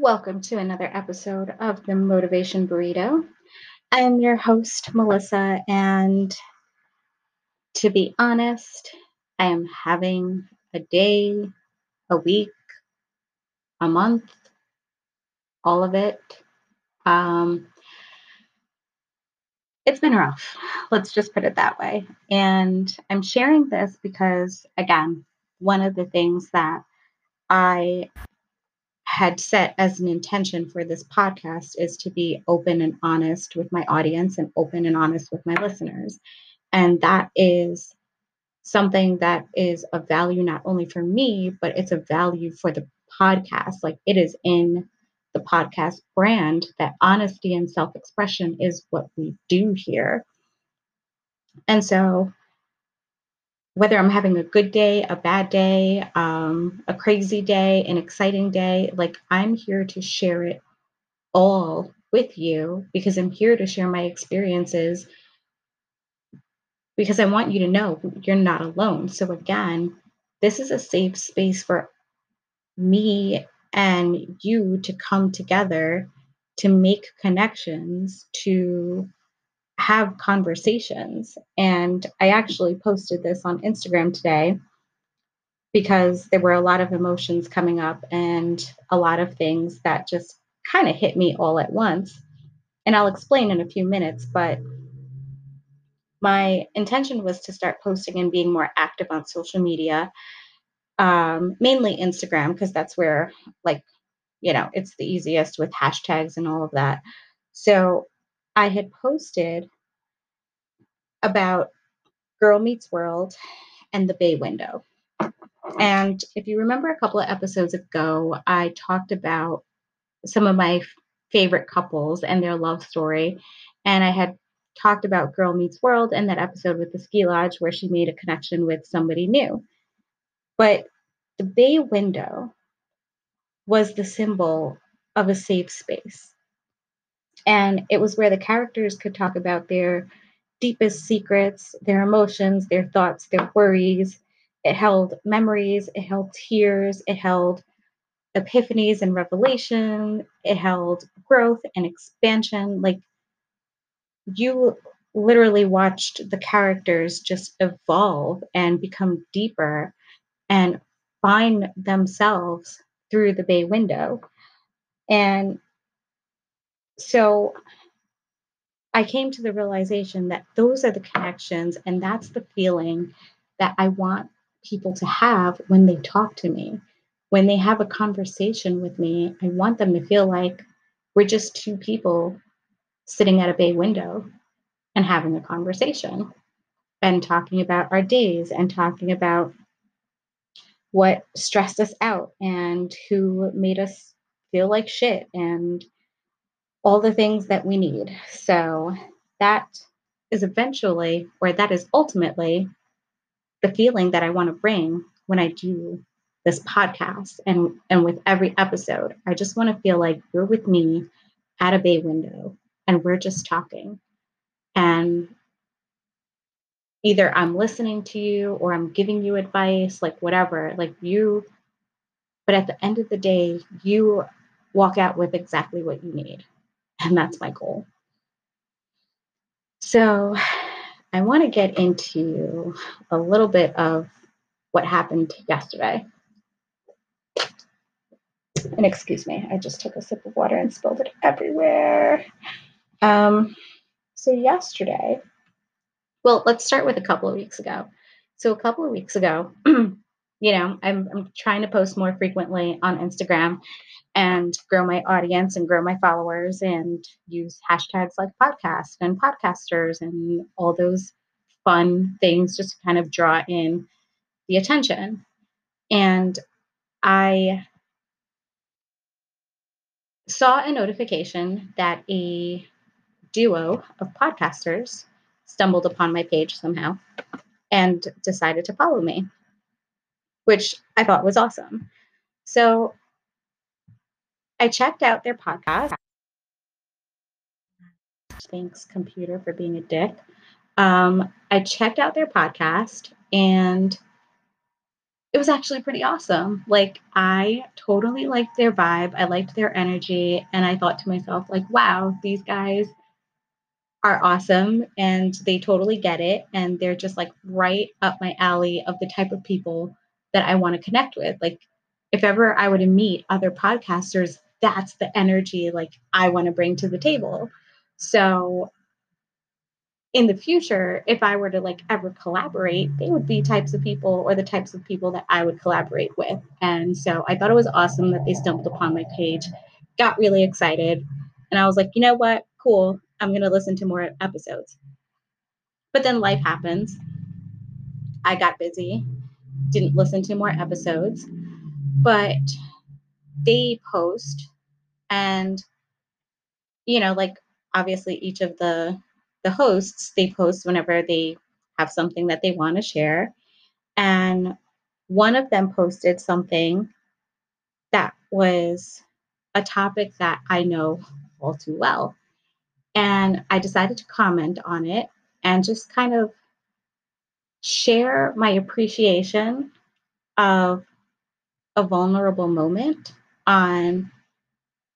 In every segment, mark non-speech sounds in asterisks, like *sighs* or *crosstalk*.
Welcome to another episode of the Motivation Burrito. I'm your host, Melissa, and to be honest, I am having a day, a week, a month, all of it. Um, it's been rough. Let's just put it that way. And I'm sharing this because, again, one of the things that I had set as an intention for this podcast is to be open and honest with my audience and open and honest with my listeners. And that is something that is of value not only for me, but it's a value for the podcast. Like it is in the podcast brand that honesty and self expression is what we do here. And so whether I'm having a good day, a bad day, um, a crazy day, an exciting day, like I'm here to share it all with you because I'm here to share my experiences because I want you to know you're not alone. So, again, this is a safe space for me and you to come together to make connections, to have conversations. And I actually posted this on Instagram today because there were a lot of emotions coming up and a lot of things that just kind of hit me all at once. And I'll explain in a few minutes, but my intention was to start posting and being more active on social media, um, mainly Instagram, because that's where, like, you know, it's the easiest with hashtags and all of that. So I had posted about Girl Meets World and the Bay Window. And if you remember a couple of episodes ago, I talked about some of my favorite couples and their love story. And I had talked about Girl Meets World and that episode with the ski lodge where she made a connection with somebody new. But the bay window was the symbol of a safe space. And it was where the characters could talk about their deepest secrets, their emotions, their thoughts, their worries. It held memories, it held tears, it held epiphanies and revelation, it held growth and expansion. Like you literally watched the characters just evolve and become deeper and find themselves through the bay window. And so I came to the realization that those are the connections and that's the feeling that I want people to have when they talk to me. When they have a conversation with me, I want them to feel like we're just two people sitting at a bay window and having a conversation and talking about our days and talking about what stressed us out and who made us feel like shit and all the things that we need. So that is eventually, or that is ultimately, the feeling that I want to bring when I do this podcast and and with every episode. I just want to feel like you're with me at a bay window and we're just talking. And either I'm listening to you or I'm giving you advice, like whatever, like you but at the end of the day, you walk out with exactly what you need. And that's my goal. So I want to get into a little bit of what happened yesterday. And excuse me, I just took a sip of water and spilled it everywhere. Um, so, yesterday, well, let's start with a couple of weeks ago. So, a couple of weeks ago, *clears throat* you know, I'm, I'm trying to post more frequently on Instagram and grow my audience and grow my followers and use hashtags like podcast and podcasters and all those fun things just to kind of draw in the attention. And I saw a notification that a duo of podcasters stumbled upon my page somehow and decided to follow me, which I thought was awesome. So I checked out their podcast. Thanks, computer, for being a dick. Um, I checked out their podcast and it was actually pretty awesome. Like I totally liked their vibe. I liked their energy and I thought to myself like, wow, these guys are awesome and they totally get it and they're just like right up my alley of the type of people that I want to connect with. Like if ever I were to meet other podcasters, that's the energy like I want to bring to the table. So in the future, if I were to like ever collaborate, they would be types of people or the types of people that I would collaborate with. And so I thought it was awesome that they stumbled upon my page, got really excited, and I was like, you know what? Cool. I'm going to listen to more episodes. But then life happens. I got busy, didn't listen to more episodes, but they post and you know, like obviously each of the the hosts, they post whenever they have something that they want to share. And one of them posted something that was a topic that I know all too well. And I decided to comment on it and just kind of share my appreciation of a vulnerable moment on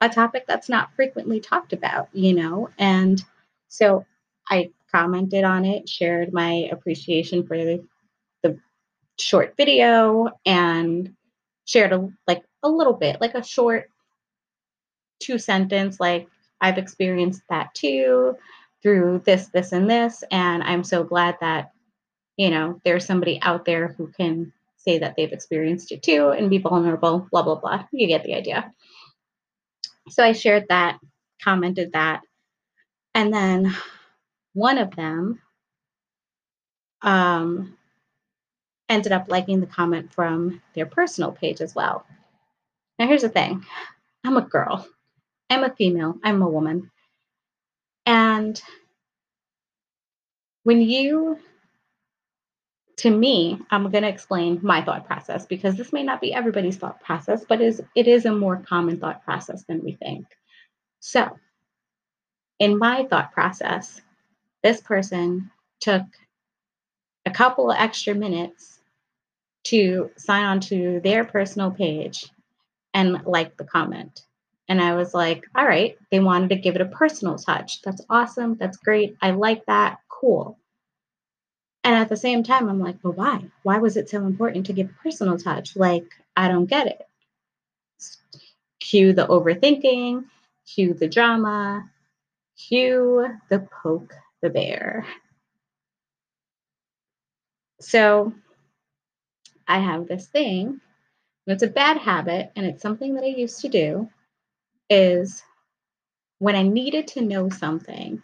a topic that's not frequently talked about, you know? And so I commented on it, shared my appreciation for the, the short video, and shared a, like a little bit, like a short two sentence, like I've experienced that too through this, this, and this. And I'm so glad that, you know, there's somebody out there who can say that they've experienced it too and be vulnerable, blah, blah, blah. You get the idea. So I shared that, commented that. And then one of them um, ended up liking the comment from their personal page as well. Now, here's the thing I'm a girl, I'm a female, I'm a woman. And when you, to me, I'm going to explain my thought process because this may not be everybody's thought process, but is it is a more common thought process than we think. So, in my thought process, this person took a couple of extra minutes to sign on to their personal page and like the comment. And I was like, all right, they wanted to give it a personal touch. That's awesome. That's great. I like that. Cool. And at the same time, I'm like, well, why? Why was it so important to give personal touch? Like, I don't get it. Cue the overthinking, cue the drama, cue the poke the bear. So I have this thing, it's a bad habit, and it's something that I used to do, is when I needed to know something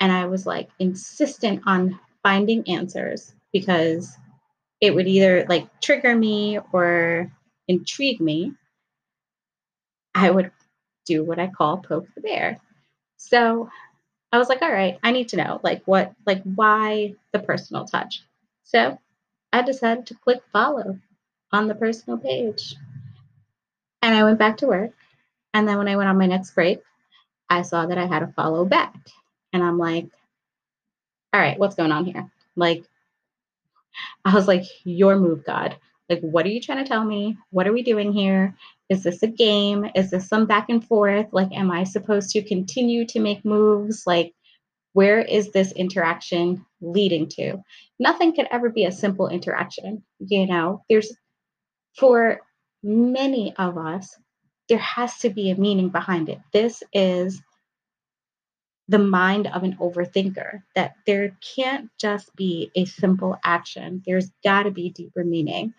and I was like insistent on finding answers because it would either like trigger me or intrigue me, I would do what I call poke the bear. So I was like, all right, I need to know like what, like why the personal touch. So I decided to click follow on the personal page. And I went back to work. And then when I went on my next break, I saw that I had a follow back. And I'm like, all right, what's going on here? Like, I was like, your move, God. Like, what are you trying to tell me? What are we doing here? Is this a game? Is this some back and forth? Like, am I supposed to continue to make moves? Like, where is this interaction leading to? Nothing could ever be a simple interaction. You know, there's for many of us, there has to be a meaning behind it. This is the mind of an overthinker that there can't just be a simple action. There's got to be deeper meaning.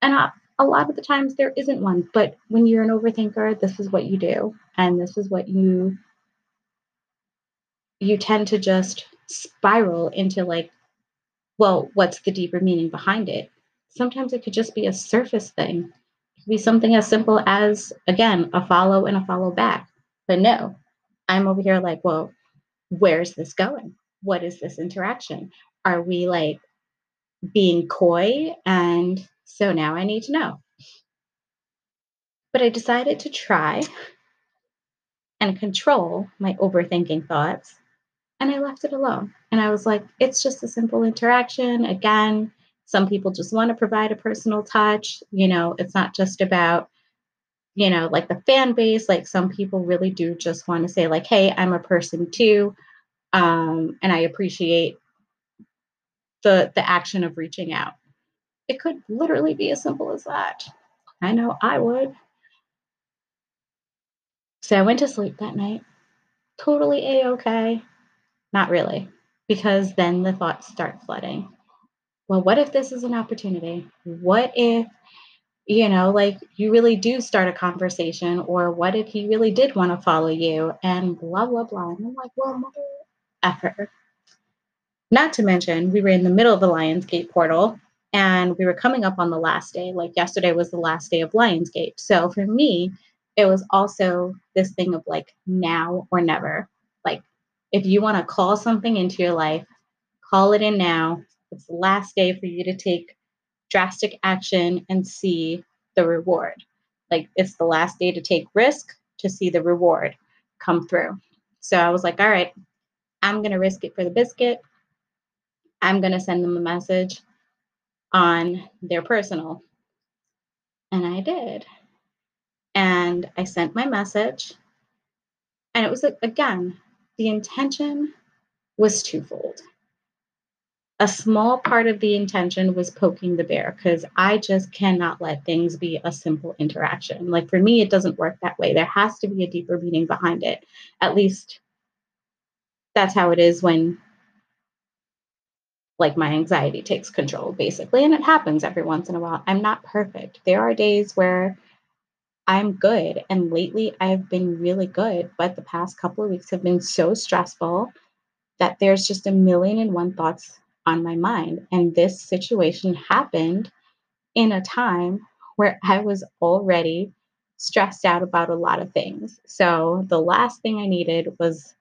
And a, a lot of the times there isn't one, but when you're an overthinker, this is what you do. And this is what you you tend to just spiral into like, well, what's the deeper meaning behind it? Sometimes it could just be a surface thing. It could be something as simple as, again, a follow and a follow back. But no, I'm over here like, well, where's this going? What is this interaction? Are we like being coy? And so now I need to know. But I decided to try and control my overthinking thoughts and I left it alone. And I was like, it's just a simple interaction. Again, Some people just want to provide a personal touch. You know, it's not just about, you know, like the fan base. Like some people really do just want to say, like, hey, I'm a person too. Um, and I appreciate the the action of reaching out. It could literally be as simple as that. I know I would. So I went to sleep that night, totally a okay. Not really, because then the thoughts start flooding. Well, what if this is an opportunity? What if, you know, like you really do start a conversation, or what if he really did want to follow you and blah, blah, blah. And I'm like, well, mother effer. Not to mention, we were in the middle of the Lionsgate portal and we were coming up on the last day. Like yesterday was the last day of Lionsgate. So for me, it was also this thing of like now or never. Like if you want to call something into your life, call it in now. It's the last day for you to take drastic action and see the reward. Like it's the last day to take risk to see the reward come through. So I was like, all right, I'm going to risk it for the biscuit. I'm going to send them a message on their personal. And I did. And I sent my message. And it was, again, the intention was twofold. A small part of the intention was poking the bear because I just cannot let things be a simple interaction. Like for me, it doesn't work that way. There has to be a deeper meaning behind it. At least that's how it is when like my anxiety takes control basically and it happens every once in a while i'm not perfect there are days where i'm good and lately i've been really good but the past couple of weeks have been so stressful that there's just a million and one thoughts on my mind and this situation happened in a time where i was already stressed out about a lot of things so the last thing i needed was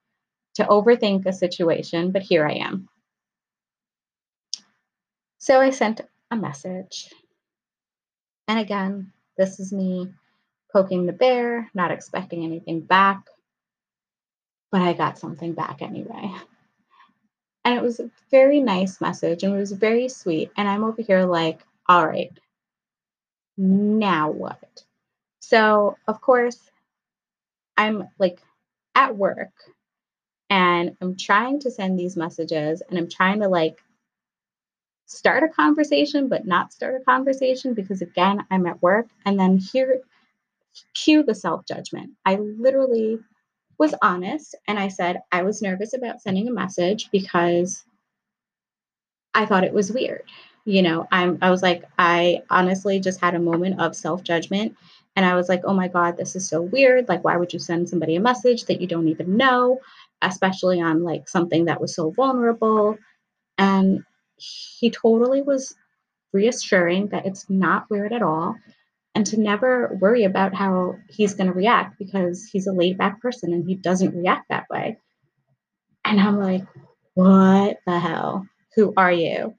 to overthink a situation but here i am so I sent a message. And again, this is me poking the bear, not expecting anything back. But I got something back anyway. *laughs* And it was a very nice message and it was very sweet. And I'm over here like, all right, now what? So, of course, I'm like at work and I'm trying to send these messages and I'm trying to like start a conversation but not start a conversation because again i'm at work and then here cue the self-judgment i literally was honest and i said i was nervous about sending a message because i thought it was weird. You know i'm i was like i honestly just had a moment of self-judgment and i was like oh my god this is so weird. Like why would you send somebody a message that you don't even know? Especially on like something that was so vulnerable. And he totally was reassuring that it's not weird at all and to never worry about how he's going to react because he's a laid back person and he doesn't react that way. And I'm like, what the hell? Who are you?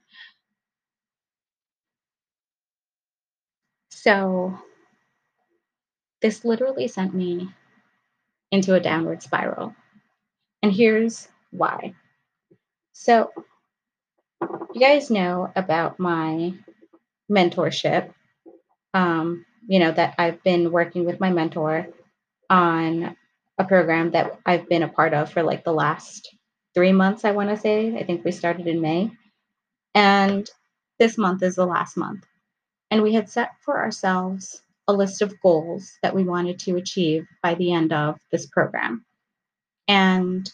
So this literally sent me into a downward spiral. And here's why. So you guys know about my mentorship. Um, you know, that I've been working with my mentor on a program that I've been a part of for like the last three months, I want to say. I think we started in May. And this month is the last month. And we had set for ourselves a list of goals that we wanted to achieve by the end of this program. And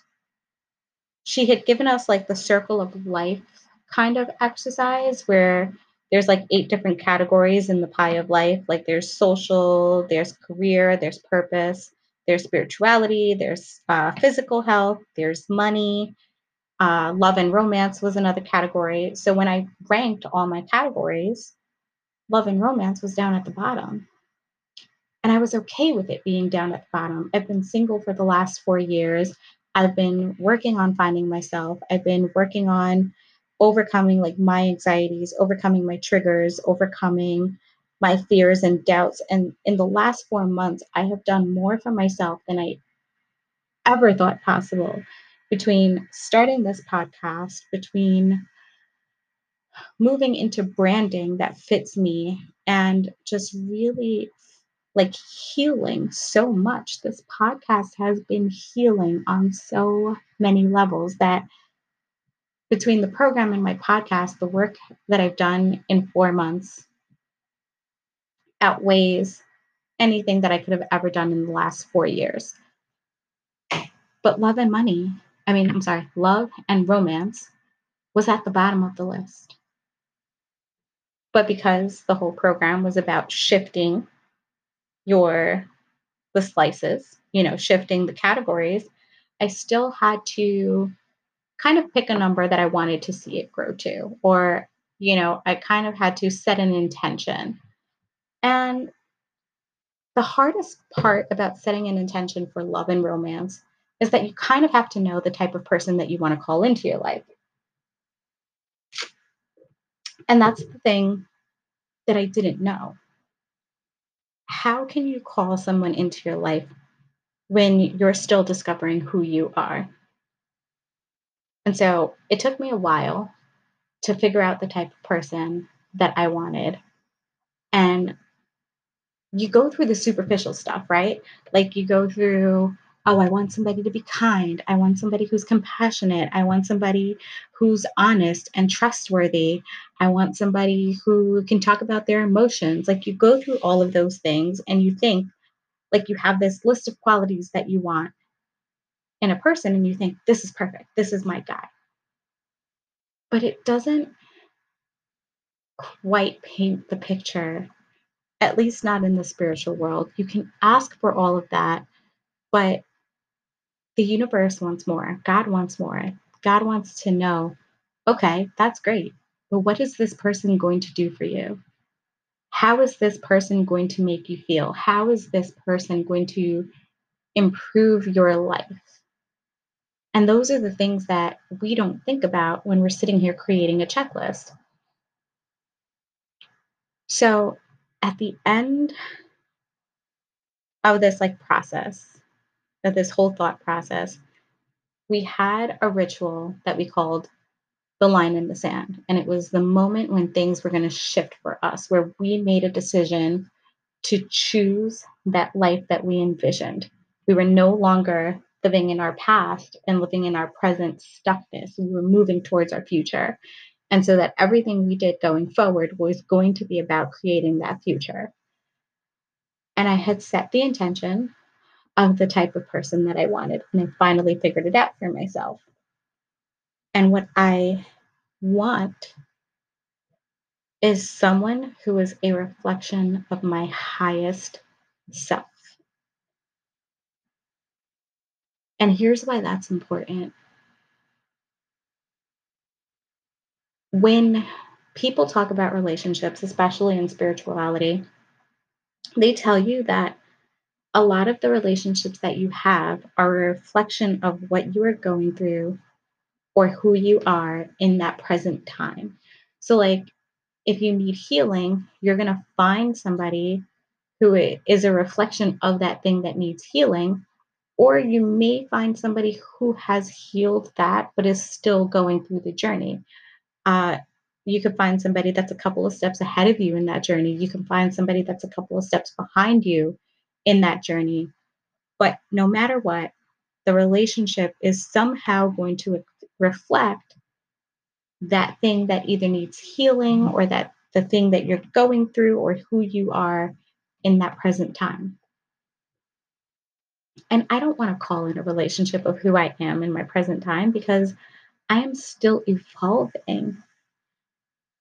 she had given us like the circle of life kind of exercise where there's like eight different categories in the pie of life. Like there's social, there's career, there's purpose, there's spirituality, there's uh, physical health, there's money, uh, love and romance was another category. So when I ranked all my categories, love and romance was down at the bottom. And I was okay with it being down at the bottom. I've been single for the last four years. I've been working on finding myself. I've been working on overcoming like my anxieties, overcoming my triggers, overcoming my fears and doubts. And in the last four months, I have done more for myself than I ever thought possible between starting this podcast, between moving into branding that fits me and just really like healing so much. This podcast has been healing on so many levels that between the program and my podcast, the work that I've done in four months outweighs anything that I could have ever done in the last four years. But love and money, I mean, I'm sorry, love and romance was at the bottom of the list. But because the whole program was about shifting your the slices, you know, shifting the categories, I still had to kind of pick a number that I wanted to see it grow to or you know, I kind of had to set an intention. And the hardest part about setting an intention for love and romance is that you kind of have to know the type of person that you want to call into your life. And that's the thing that I didn't know. How can you call someone into your life when you're still discovering who you are? And so it took me a while to figure out the type of person that I wanted. And you go through the superficial stuff, right? Like you go through oh, I want somebody to be kind. I want somebody who's compassionate. I want somebody who's honest and trustworthy. I want somebody who can talk about their emotions. Like you go through all of those things and you think like you have this list of qualities that you want in a person and you think, this is perfect. This is my guy. But it doesn't quite paint the picture, at least not in the spiritual world. You can ask for all of that, but the universe wants more. God wants more. God wants to know, okay, that's great. But what is this person going to do for you? How is this person going to make you feel? How is this person going to improve your life? And those are the things that we don't think about when we're sitting here creating a checklist. So at the end of this like process, of this whole thought process, we had a ritual that we called the line in the sand. And it was the moment when things were going to shift for us, where we made a decision to choose that life that we envisioned. We were no longer living in our past and living in our present stuckness. We were moving towards our future. And so that everything we did going forward was going to be about creating that future. And I had set the intention of the type of person that I wanted. And I finally figured it out for myself. And what I want is someone who is a reflection of my highest self. And here's why that's important. When people talk about relationships, especially in spirituality, they tell you that a lot of the relationships that you have are a reflection of what you are going through or who you are in that present time. So, like, if you need healing, you're going to find somebody who is a reflection of that thing that needs healing. Or you may find somebody who has healed that, but is still going through the journey. Uh, you could find somebody that's a couple of steps ahead of you in that journey. You can find somebody that's a couple of steps behind you in that journey. But no matter what, the relationship is somehow going to reflect that thing that either needs healing or that the thing that you're going through or who you are in that present time. And I don't want to call it a relationship of who I am in my present time because I am still evolving.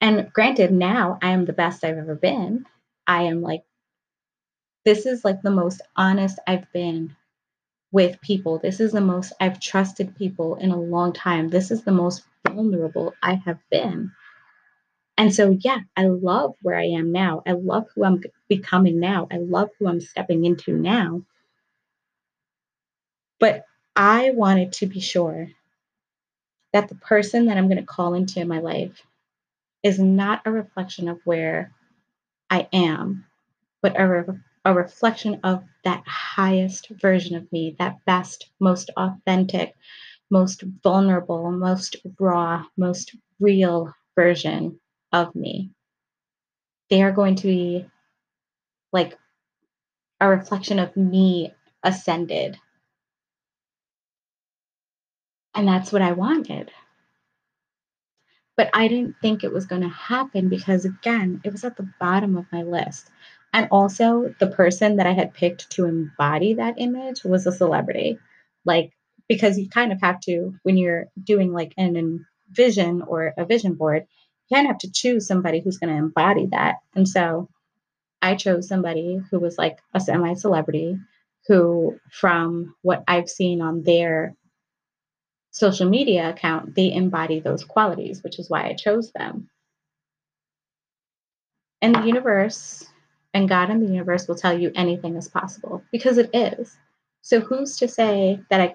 And granted, now I am the best I've ever been. I am like this is like the most honest I've been with people. This is the most I've trusted people in a long time. This is the most vulnerable I have been. And so, yeah, I love where I am now. I love who I'm becoming now. I love who I'm stepping into now. But I wanted to be sure that the person that I'm going to call into my life is not a reflection of where I am, but a, a reflection of that highest version of me, that best, most authentic, most vulnerable, most raw, most real version of me. They are going to be like a reflection of me ascended. And that's what I wanted. But I didn't think it was going to happen because, again, it was at the bottom of my list. And also, the person that I had picked to embody that image was a celebrity. Like, because you kind of have to, when you're doing like an vision or a vision board, you kind of have to choose somebody who's going to embody that. And so I chose somebody who was like a semi celebrity who, from what I've seen on their social media account, they embody those qualities, which is why I chose them. And the universe and God and the universe will tell you anything is possible because it is. So who's to say that I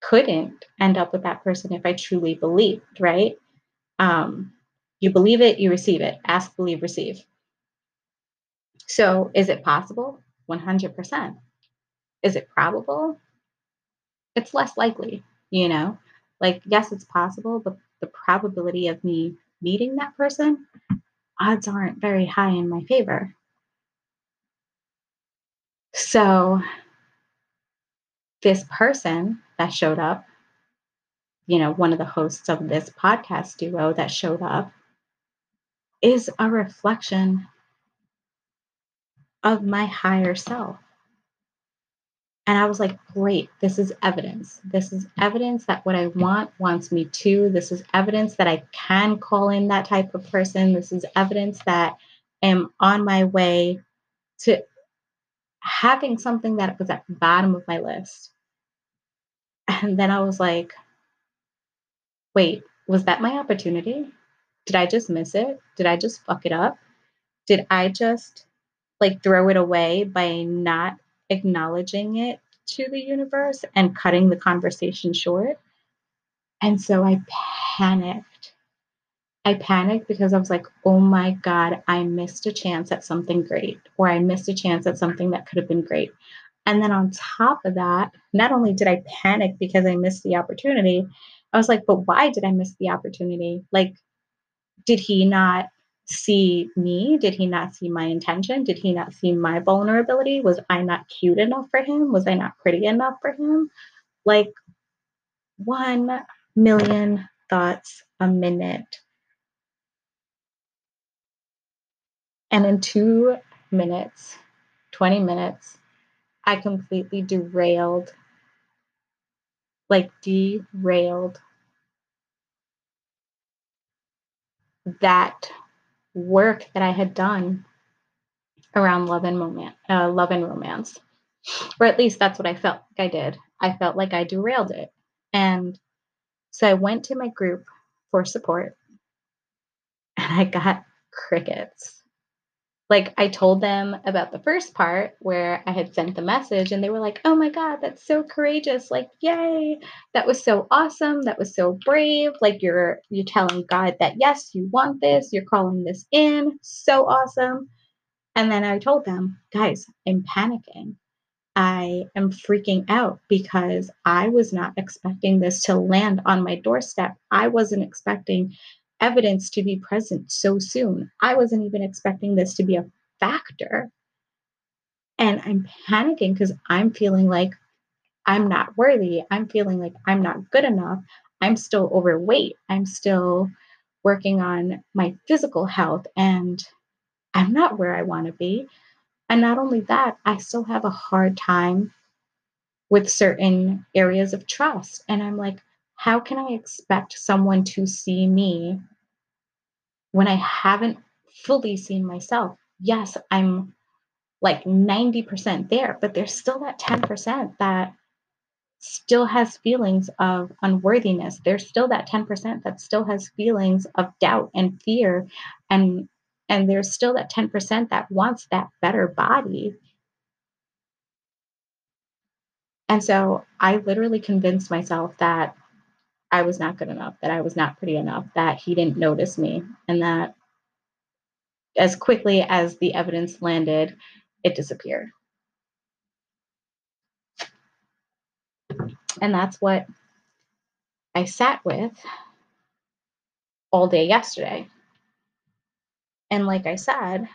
couldn't end up with that person if I truly believed, right? Um, you believe it, you receive it. Ask, believe, receive. So is it possible? 100%. Is it probable? It's less likely you know? Like yes it's possible but the probability of me meeting that person odds aren't very high in my favor. So this person that showed up you know one of the hosts of this podcast duo that showed up is a reflection of my higher self and I was like, great, this is evidence. This is evidence that what I want wants me to. This is evidence that I can call in that type of person. This is evidence that I'm on my way to having something that was at the bottom of my list. And then I was like, wait, was that my opportunity? Did I just miss it? Did I just fuck it up? Did I just like throw it away by not acknowledging it to the universe and cutting the conversation short. And so I panicked. I panicked because I was like, oh my God, I missed a chance at something great, or I missed a chance at something that could have been great. And then on top of that, not only did I panic because I missed the opportunity, I was like, but why did I miss the opportunity? Like, did he not see me? Did he not see my intention? Did he not see my vulnerability? Was I not cute enough for him? Was I not pretty enough for him? Like one million thoughts a minute. And in two minutes, 20 minutes, I completely derailed, like derailed that work that I had done around love and moment, uh, love and romance, or at least that's what I felt like I did. I felt like I derailed it, and so I went to my group for support, and I got crickets like I told them about the first part where I had sent the message and they were like, "Oh my god, that's so courageous. Like, yay. That was so awesome. That was so brave. Like you're you're telling God that yes, you want this. You're calling this in. So awesome." And then I told them, "Guys, I'm panicking. I am freaking out because I was not expecting this to land on my doorstep. I wasn't expecting evidence to be present so soon. I wasn't even expecting this to be a factor. And I'm panicking because I'm feeling like I'm not worthy. I'm feeling like I'm not good enough. I'm still overweight. I'm still working on my physical health and I'm not where I want to be. And not only that, I still have a hard time with certain areas of trust. And I'm like, how can I expect someone to see me when I haven't fully seen myself. Yes, I'm like 90% there, but there's still that 10% that still has feelings of unworthiness. There's still that 10% that still has feelings of doubt and fear and and there's still that 10% that wants that better body. And so I literally convinced myself that I was not good enough, that I was not pretty enough, that he didn't notice me, and that as quickly as the evidence landed, it disappeared. And that's what I sat with all day yesterday. And like I said,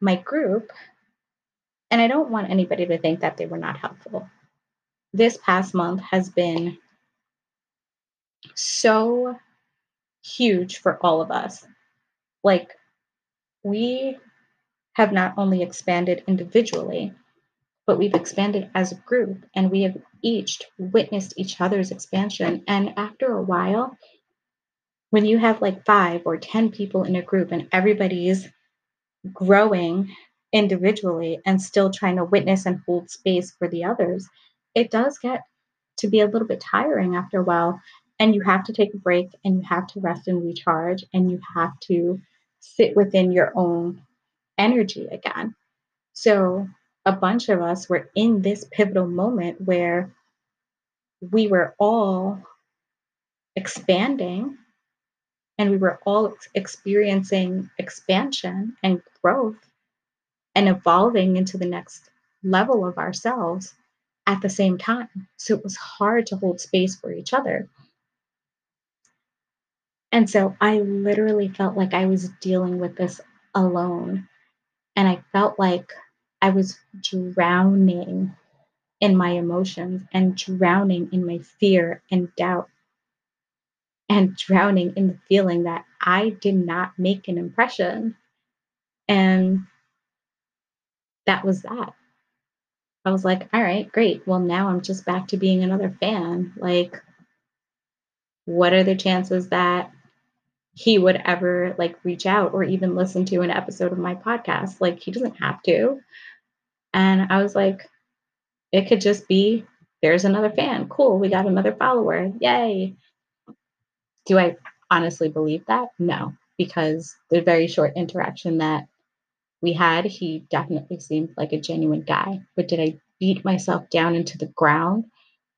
my group, and I don't want anybody to think that they were not helpful. This past month has been so huge for all of us. Like, we have not only expanded individually, but we've expanded as a group and we have each witnessed each other's expansion. And after a while, when you have like five or 10 people in a group and everybody's growing individually and still trying to witness and hold space for the others, it does get to be a little bit tiring after a while. And you have to take a break and you have to rest and recharge and you have to sit within your own energy again. So, a bunch of us were in this pivotal moment where we were all expanding and we were all experiencing expansion and growth and evolving into the next level of ourselves at the same time. So it was hard to hold space for each other. And so I literally felt like I was dealing with this alone. And I felt like I was drowning in my emotions and drowning in my fear and doubt and drowning in the feeling that I did not make an impression. And that was that. I was like, all right, great. Well, now I'm just back to being another fan. Like, what are the chances that he would ever like reach out or even listen to an episode of my podcast? Like, he doesn't have to. And I was like, it could just be there's another fan. Cool. We got another follower. Yay. Do I honestly believe that? No, because the very short interaction that we had, he definitely seemed like a genuine guy. But did I beat myself down into the ground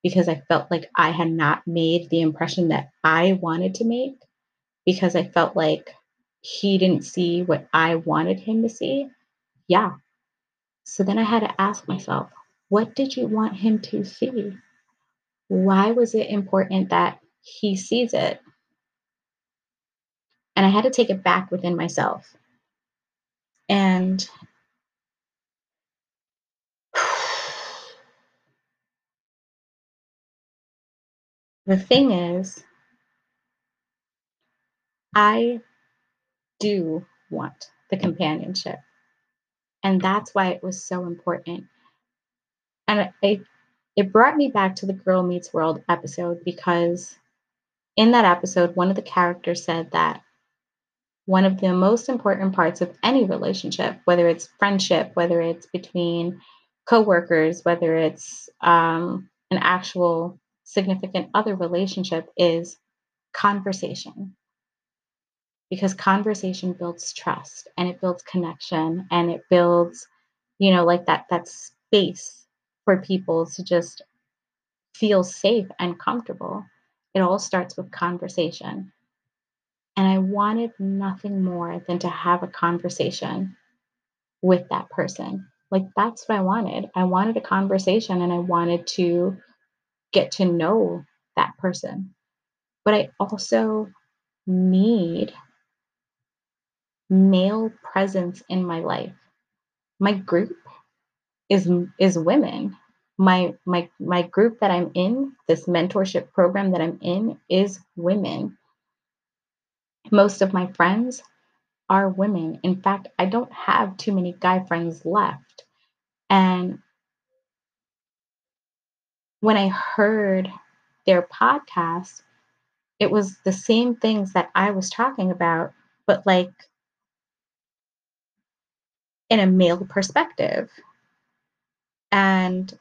because I felt like I had not made the impression that I wanted to make? Because I felt like he didn't see what I wanted him to see? Yeah. So then I had to ask myself, what did you want him to see? Why was it important that he sees it? And I had to take it back within myself. And *sighs* the thing is, I do want the companionship. And that's why it was so important. And it, it brought me back to the Girl Meets World episode because in that episode, one of the characters said that one of the most important parts of any relationship, whether it's friendship, whether it's between coworkers, whether it's um, an actual significant other relationship, is conversation. Because conversation builds trust and it builds connection and it builds, you know, like that that space for people to just feel safe and comfortable. It all starts with conversation. And I wanted nothing more than to have a conversation with that person. Like, that's what I wanted. I wanted a conversation and I wanted to get to know that person. But I also need male presence in my life. My group is is women. My my my group that I'm in, this mentorship program that I'm in is women. Most of my friends are women. In fact, I don't have too many guy friends left. And when I heard their podcast, it was the same things that I was talking about, but like in a male perspective. And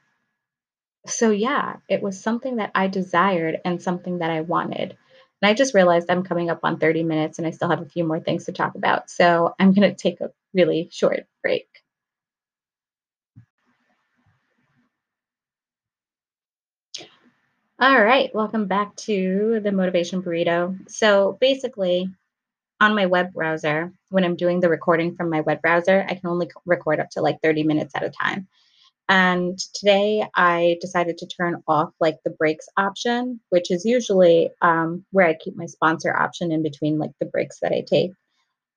so, yeah, it was something that I desired and something that I wanted. And I just realized I'm coming up on 30 minutes and I still have a few more things to talk about. So I'm going to take a really short break. All right, welcome back to the Motivation Burrito. So basically, on my web browser, when I'm doing the recording from my web browser, I can only record up to like 30 minutes at a time. And today I decided to turn off like the breaks option, which is usually um, where I keep my sponsor option in between like the breaks that I take.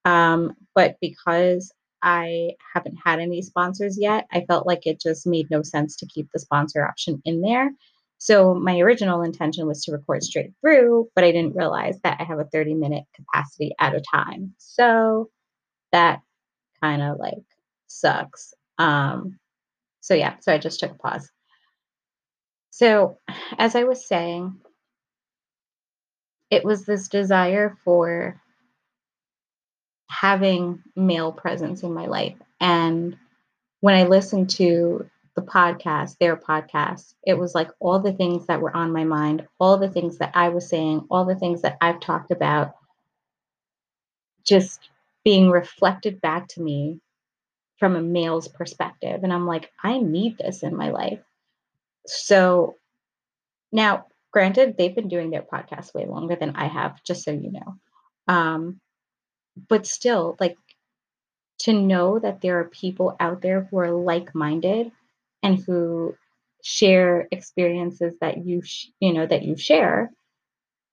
Um, but because I haven't had any sponsors yet, I felt like it just made no sense to keep the sponsor option in there. So my original intention was to record straight through, but I didn't realize that I have a 30 minute capacity at a time. So that kind of like sucks. Um, so yeah, so I just took a pause. So as I was saying, it was this desire for having male presence in my life. And when I listened to the podcast, their podcast, it was like all the things that were on my mind, all the things that I was saying, all the things that I've talked about, just being reflected back to me from a male's perspective. And I'm like, I need this in my life. So now, granted, they've been doing their podcast way longer than I have, just so you know. Um, but still, like to know that there are people out there who are like-minded and who share experiences that you sh- you know that you share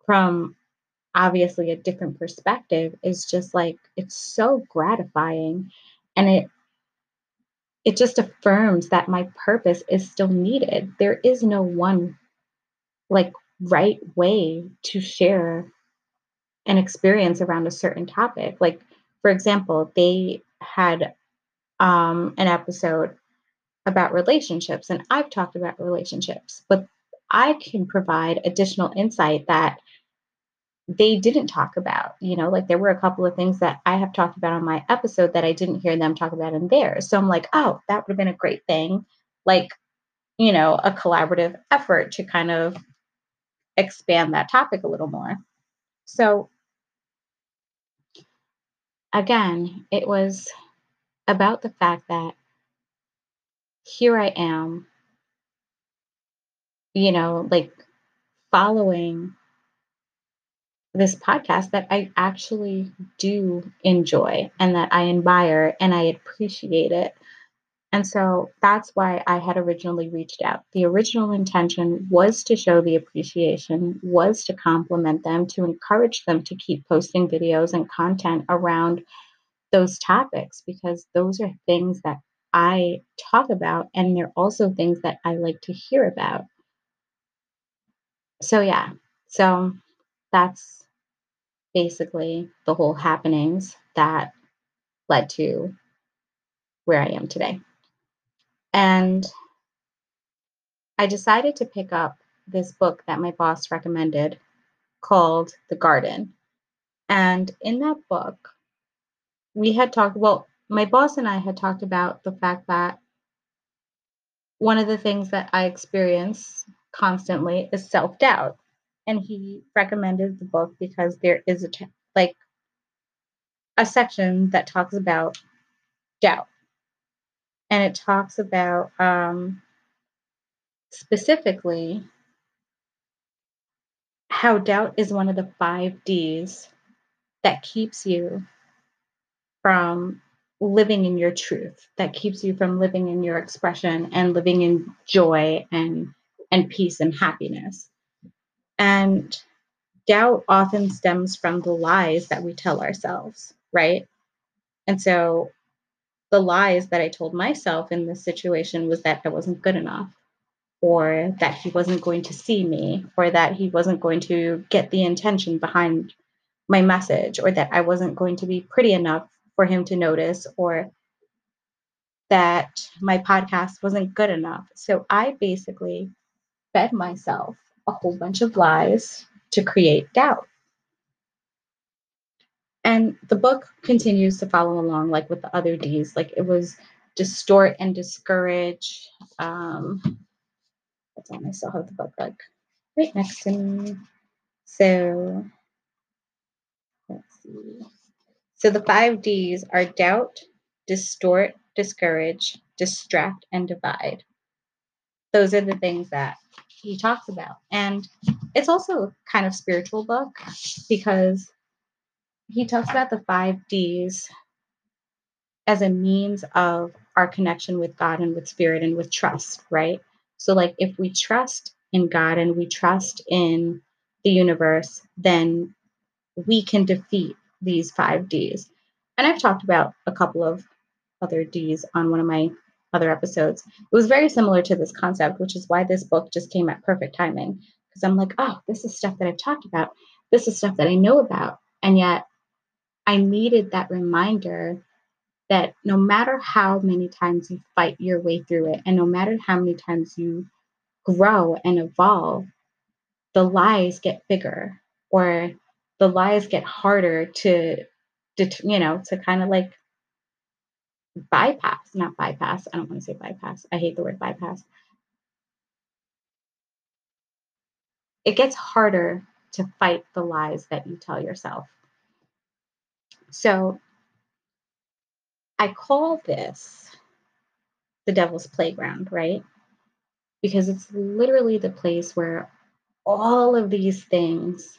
from obviously a different perspective is just like it's so gratifying and it it just affirms that my purpose is still needed there is no one like right way to share an experience around a certain topic. Like, for example, they had um, an episode about relationships, and I've talked about relationships, but I can provide additional insight that they didn't talk about. You know, like there were a couple of things that I have talked about on my episode that I didn't hear them talk about in theirs. So I'm like, oh, that would have been a great thing. Like, you know, a collaborative effort to kind of expand that topic a little more. So again, it was about the fact that here I am, you know, like following this podcast that I actually do enjoy and that I admire and I appreciate it. And so that's why I had originally reached out. The original intention was to show the appreciation, was to compliment them, to encourage them to keep posting videos and content around those topics because those are things that I talk about and they're also things that I like to hear about. So, yeah, so that's basically the whole happenings that led to where I am today. And I decided to pick up this book that my boss recommended called The Garden. And in that book, we had talked, well, my boss and I had talked about the fact that one of the things that I experience constantly is self doubt. And he recommended the book because there is a, like, a section that talks about doubt and it talks about um, specifically how doubt is one of the five D's that keeps you from living in your truth, that keeps you from living in your expression and living in joy and and peace and happiness. And doubt often stems from the lies that we tell ourselves, right? And so the lies that I told myself in this situation was that I wasn't good enough, or that he wasn't going to see me, or that he wasn't going to get the intention behind my message, or that I wasn't going to be pretty enough for him to notice, or that my podcast wasn't good enough. So I basically fed myself a whole bunch of lies to create doubt. And the book continues to follow along, like with the other D's. Like it was distort and discourage. Um, that's on. I still have the book like right next to me. So let's see. So the five D's are doubt, distort, discourage, distract, and divide. Those are the things that he talks about. And it's also kind of spiritual book because he talks about the five D's as a means of our connection with God and with spirit and with trust, right? So, like, if we trust in God and we trust in the universe, then we can defeat these five D's. and I've talked about a couple of other D's on one of my other episodes. It was very similar to this concept, which is why this book just came at perfect timing. Because I'm like, oh, this is stuff that I've talked about. This is stuff that I know about. And yet I needed that reminder that no matter how many times you fight your way through it, and no matter how many times you grow and evolve, the lies get bigger or the lies get harder to, to you know, to kind of like bypass, not bypass. I don't want to say bypass. I hate the word bypass. It gets harder to fight the lies that you tell yourself. So I call this the devil's playground, right? Because it's literally the place where all of these things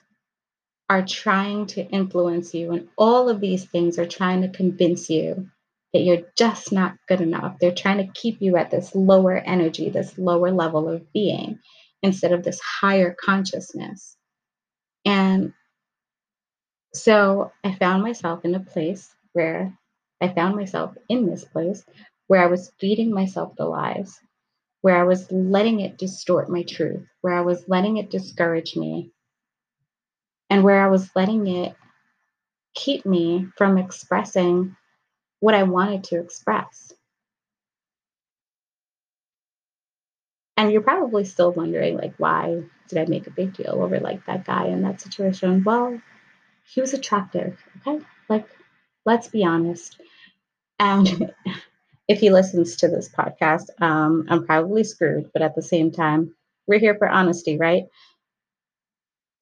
are trying to influence you, and all of these things are trying to convince you that you're just not good enough. They're trying to keep you at this lower energy, this lower level of being, instead of this higher consciousness. And so I found myself in a place where I found myself in this place where I was feeding myself the lies, where I was letting it distort my truth, where I was letting it discourage me, and where I was letting it keep me from expressing what I wanted to express. And you're probably still wondering, like, why did I make a big deal over like that guy in that situation? Well, he was attractive, okay? Like, let's be honest. And *laughs* if he listens to this podcast, um, I'm probably screwed, but at the same time, we're here for honesty, right?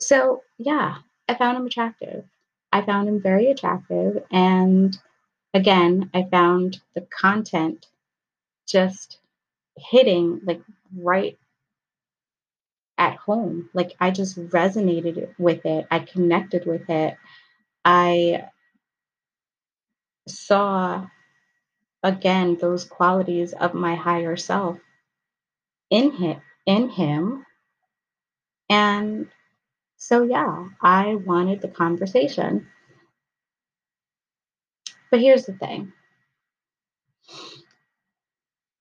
So, yeah, I found him attractive. I found him very attractive. And again, I found the content just hitting like right at home. Like I just resonated with it. I connected with it. I saw again those qualities of my higher self in him in him and so yeah i wanted the conversation but here's the thing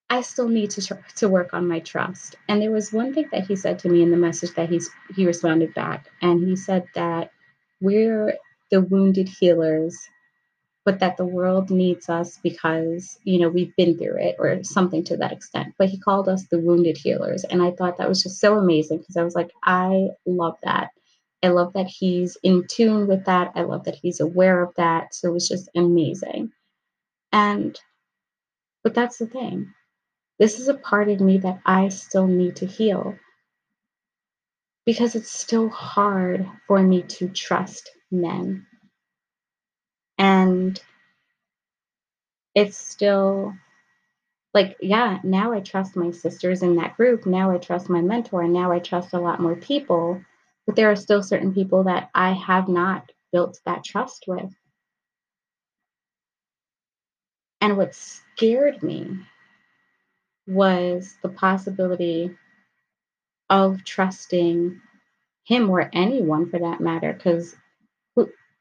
I still need to tr- to work on my trust. And there was one thing that he said to me in the message that he's he responded back, and he said that we're the wounded healers, but that the world needs us because you know we've been through it or something to that extent. But he called us the wounded healers, and I thought that was just so amazing because I was like, I love that. I love that he's in tune with that. I love that he's aware of that. So it was just amazing. And but that's the thing this is a part of me that I still need to heal because it's still hard for me to trust men. And it's still like, yeah, now I trust my sisters in that group. Now I trust my mentor. Now I trust a lot more people. But there are still certain people that I have not built that trust with. And what scared me was the possibility of trusting him or anyone for that matter because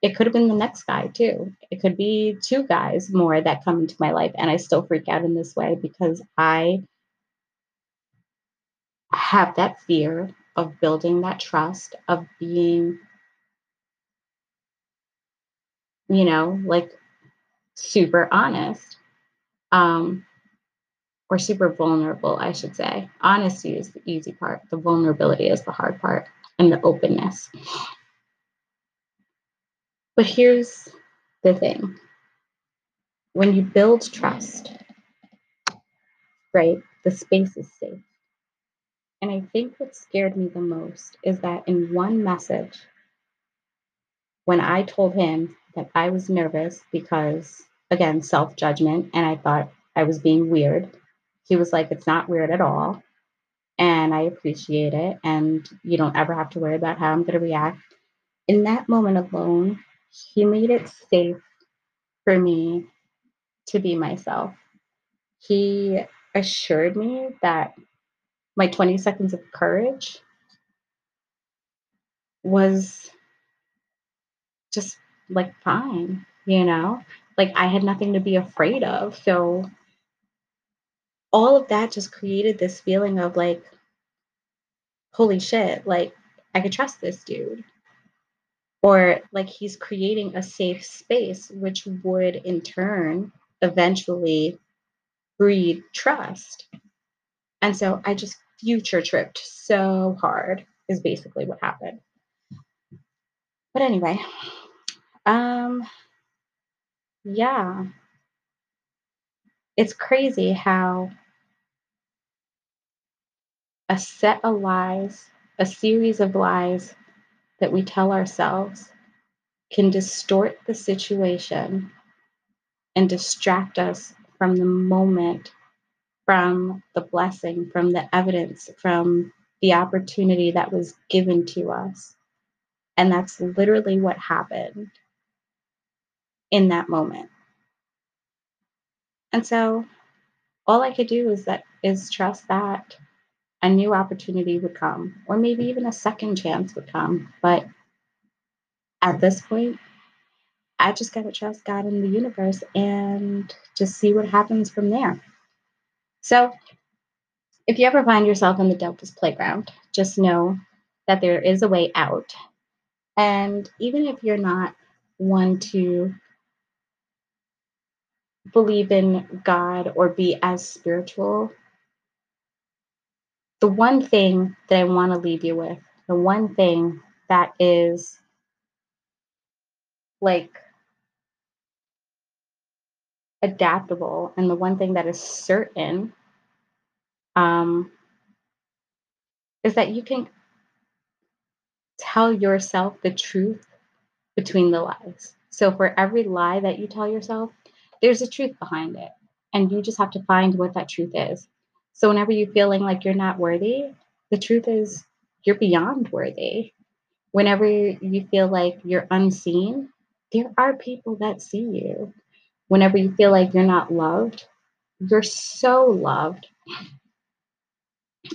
it could have been the next guy too it could be two guys more that come into my life and i still freak out in this way because i have that fear of building that trust of being you know like super honest um or super vulnerable, I should say. Honesty is the easy part, the vulnerability is the hard part, and the openness. But here's the thing when you build trust, right, the space is safe. And I think what scared me the most is that in one message, when I told him that I was nervous because, again, self judgment, and I thought I was being weird he was like, it's not weird at all. And I appreciate it. And you don't ever have to worry about how I'm going to react. In that moment alone, he made it safe for me to be myself. He assured me that my 20 seconds of courage was just like fine, you know? Like I had nothing to be afraid of. So all of that just created this feeling of like, holy shit, like I could trust this dude. Or like he's creating a safe space, which would in turn eventually breed trust. And so I just future tripped so hard, is basically what happened. But anyway, um, yeah, it's crazy how a set of lies, a series of lies that we tell ourselves can distort the situation and distract us from the moment, from the blessing, from the evidence, from the opportunity that was given to us. And that's literally what happened in that moment. And so all I could do is that is trust that a new opportunity would come, or maybe even a second chance would come. But at this point, I just got to trust God in the universe and just see what happens from there. So, if you ever find yourself in the devil's playground, just know that there is a way out. And even if you're not one to believe in God or be as spiritual the one thing that I want to leave you with, the one thing that is like adaptable and the one thing that is certain um, is that you can tell yourself the truth between the lies. So for every lie that you tell yourself, there's a truth behind it. And you just have to find what that truth is. So whenever you're feeling like you're not worthy, the truth is you're beyond worthy. Whenever you feel like you're unseen, there are people that see you. Whenever you feel like you're not loved, you're so loved.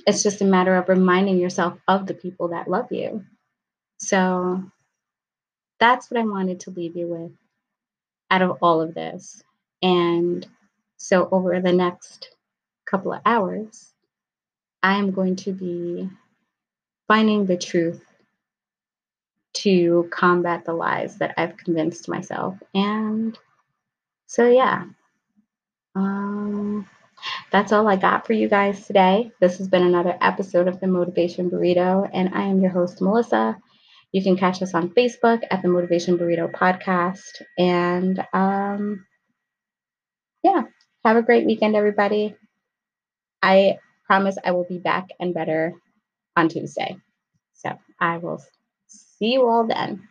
It's just a matter of reminding yourself of the people that love you. So that's what I wanted to leave you with out of all of this. And so over the next couple of hours, I am going to be finding the truth to combat the lies that I've convinced myself. And so, yeah, um, that's all I got for you guys today. This has been another episode of the Motivation Burrito, and I am your host, Melissa. You can catch us on Facebook at the Motivation Burrito Podcast. And um, yeah, have a great weekend, everybody. I promise I will be back and better on Tuesday. So I will see you all then.